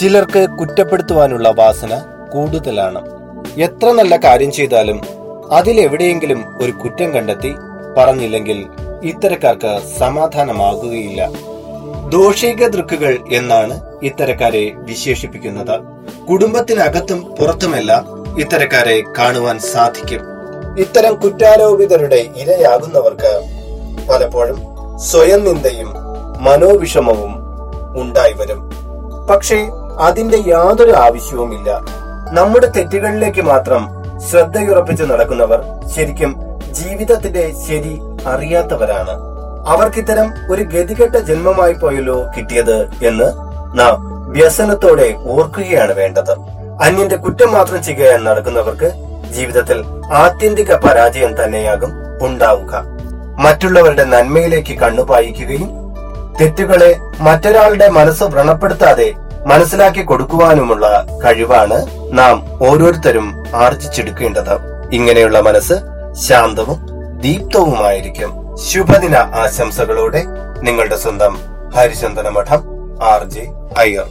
ചിലർക്ക് കുറ്റപ്പെടുത്തുവാനുള്ള വാസന കൂടുതലാണ്. എത്ര നല്ല കാര്യം ചെയ്താലും അതിലെവിടെയെങ്കിലും ഒരു കുറ്റം കണ്ടെത്തി പറഞ്ഞില്ലെങ്കിൽ ഇത്തരക്കാർക്ക് സമാധാനമാകുകയില്ല. ദോഷിക ദൃക്കുകൾ എന്നാണ് ഇത്തരക്കാരെ വിശേഷിപ്പിക്കുന്നത്. കുടുംബത്തിനകത്തും പുറത്തുമെല്ലാം ഇത്തരക്കാരെ കാണുവാൻ സാധിക്കും. ഇത്തരം കുറ്റാരോപിതരുടെ ഇരയാകുന്നവർക്ക് പലപ്പോഴും സ്വയം നിന്ദയും മനോവിഷമവും ഉണ്ടായി വരും. പക്ഷേ അതിന്റെ യാതൊരു ആവശ്യവുമില്ല. നമ്മുടെ തെറ്റുകളിലേക്ക് മാത്രം ശ്രദ്ധയുറപ്പിച്ച് നടക്കുന്നവർ ശരിക്കും ജീവിതത്തിന്റെ ശരി അറിയാത്തവരാണ്. അവർക്കിത്തരം ഒരു ഗതികെട്ട ജന്മമായി പോയല്ലോ കിട്ടിയത് എന്ന് നാം വ്യസനത്തോടെ ഓർക്കുകയാണ് വേണ്ടത്. അന്യന്റെ കുറ്റം മാത്രം ചെയ്യാൻ നടക്കുന്നവർക്ക് ജീവിതത്തിൽ ആത്യന്തിക പരാജയം തന്നെയാകും ഉണ്ടാവുക. മറ്റുള്ളവരുടെ നന്മയിലേക്ക് കണ്ണുപായിക്കുകയും തെറ്റുകളെ മറ്റൊരാളുടെ മനസ്സ് വ്രണപ്പെടുത്താതെ മനസ്സിലാക്കി കൊടുക്കുവാനുമുള്ള കഴിവാണ് നാം ഓരോരുത്തരും ആർജിച്ചെടുക്കേണ്ടത്. ഇങ്ങനെയുള്ള മനസ്സ് ശാന്തവും ദീപ്തവുമായിരിക്കും. ശുഭദിന ആശംസകളോടെ നിങ്ങളുടെ സ്വന്തം ഹരിചന്ദന മഠം ആർ ജെ അയ്യർ.